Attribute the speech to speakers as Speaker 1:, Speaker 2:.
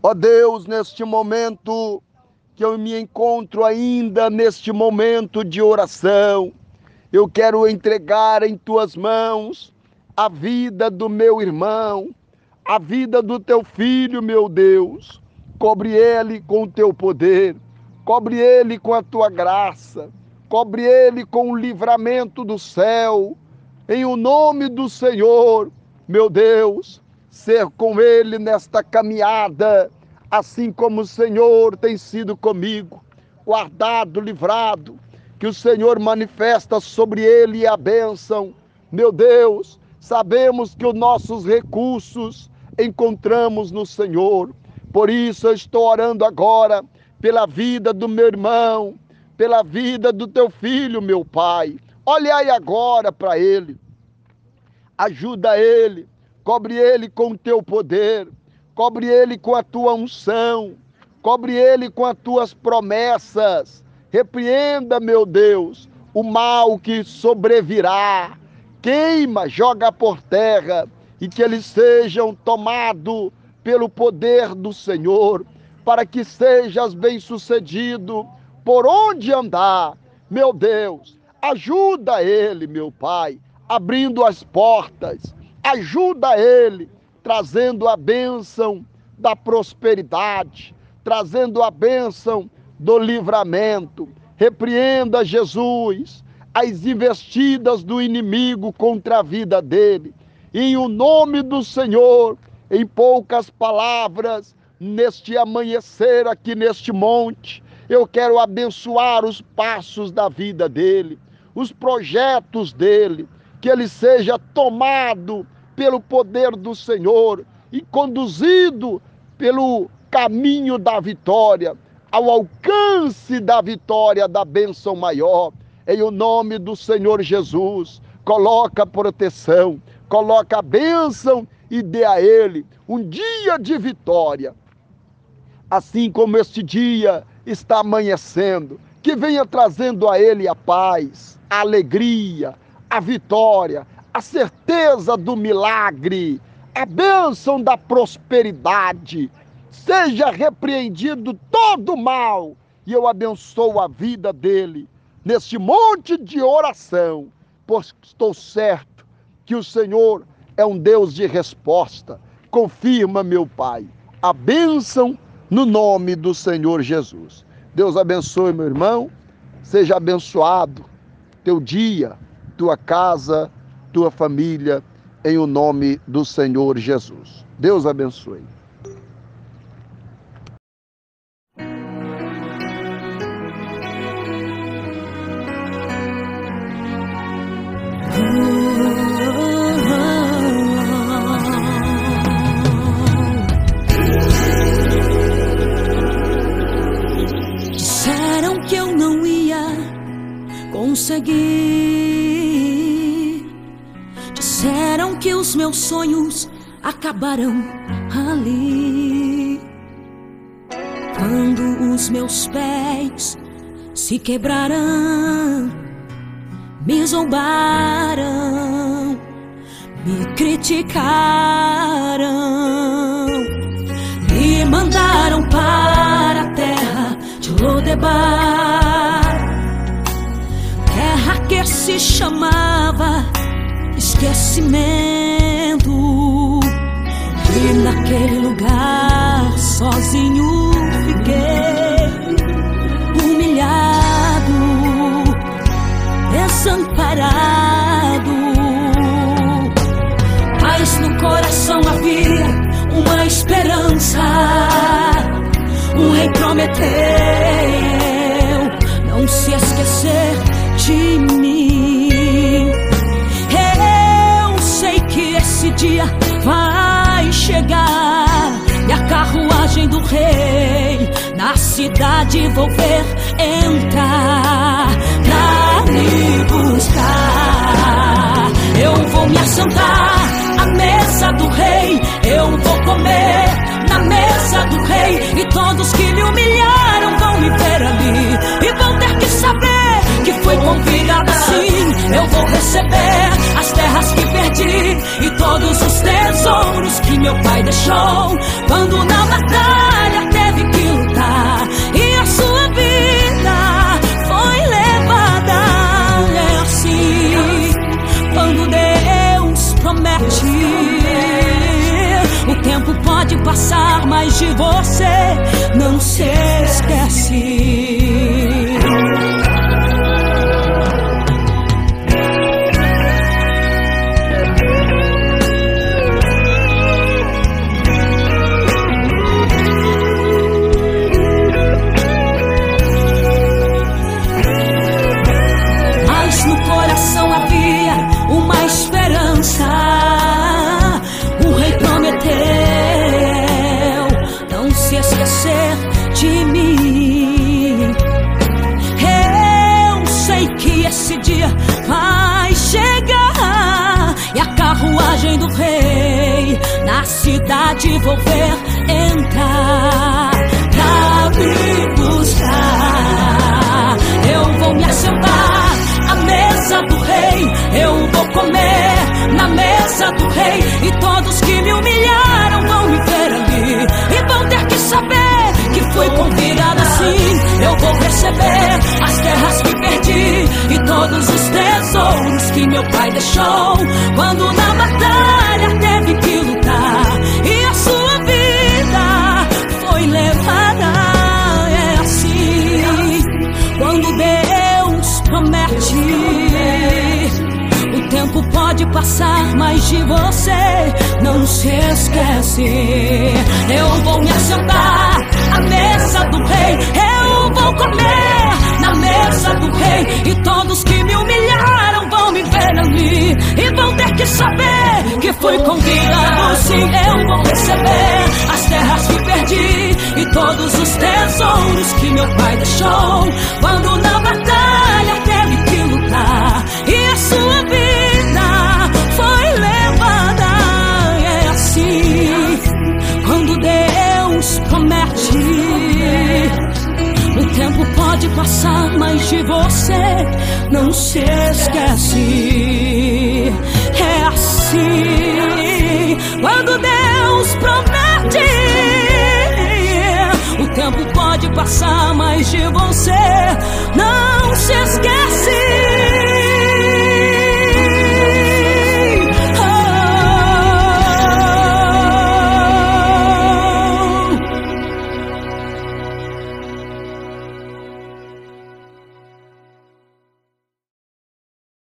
Speaker 1: Ó Deus, neste momento que eu me encontro ainda neste momento de oração, eu quero entregar em tuas mãos a vida do meu irmão, a vida do teu filho, meu Deus. Cobre ele com o teu poder, cobre ele com a tua graça, cobre ele com o livramento do céu. Em o nome do Senhor, meu Deus, ser com ele nesta caminhada, assim como o Senhor tem sido comigo, guardado, livrado, que o Senhor manifesta sobre ele a bênção. Meu Deus, sabemos que os nossos recursos encontramos no Senhor. Por isso eu estou orando agora pela vida do meu irmão, pela vida do teu filho, meu Pai. Olhai agora para ele. Ajuda ele, cobre ele com o teu poder, cobre ele com a tua unção, cobre ele com as tuas promessas Repreenda, meu Deus, o mal que sobrevirá. Queima, joga por terra e que eles sejam tomados pelo poder do Senhor, para que sejas bem-sucedido por onde andar. Meu Deus, ajuda ele, meu Pai, abrindo as portas. Ajuda ele, trazendo a bênção da prosperidade, trazendo a bênção do livramento. Repreenda, Jesus, as investidas do inimigo contra a vida dele. Em o nome do Senhor, em poucas palavras, neste amanhecer aqui neste monte, eu quero abençoar os passos da vida dele, os projetos dele, que ele seja tomado pelo poder do Senhor e conduzido pelo caminho da vitória ao alcance da vitória, da bênção maior. Em o nome do Senhor Jesus, coloca proteção, coloca a bênção e dê a Ele um dia de vitória. Assim como este dia está amanhecendo, que venha trazendo a Ele a paz, a alegria, a vitória, a certeza do milagre, a bênção da prosperidade, seja repreendido todo mal, e eu abençoo a vida dele neste monte de oração, pois estou certo que o Senhor é um Deus de resposta. Confirma, meu Pai, a bênção no nome do Senhor Jesus. Deus abençoe, meu irmão. Seja abençoado teu dia, tua casa, tua família, em o nome do Senhor Jesus. Deus abençoe.
Speaker 2: Os meus sonhos acabarão ali. Quando os meus pés se quebrarão me zombaram, me criticaram, me mandaram para a terra de Lodebar, terra que se chamava esquecimento. Prometeu não se esquecer de mim. Eu sei que esse dia vai chegar e a carruagem do rei na cidade vou ver entrar pra me buscar. Eu vou me assentar à mesa do rei, eu todos que me humilharam vão me ver ali e vão ter que saber que foi convidada sim. Eu vou receber as terras que perdi e todos os tesouros que meu pai deixou quando na batalha mas de você não se esquece. Do rei na cidade vou ver entrar pra me buscar. Eu vou me assentar à mesa do rei, eu vou comer na mesa do rei e todos que me humilharam vão me ver ali e vão ter que saber que fui convidado assim. Eu vou receber as terras que perdi e todos os tesouros que meu pai deixou quando passar, mas de você não se esquece. Eu vou me assentar à mesa do rei, eu vou comer na mesa do rei. E todos que me humilharam vão me ver ali e vão ter que saber que fui convidado. Sim, eu vou receber as terras que perdi e todos os tesouros que meu pai deixou quando na batalha pode passar, mas de você não se esquece. É assim quando Deus promete. O tempo pode passar, mas de você não se esquece.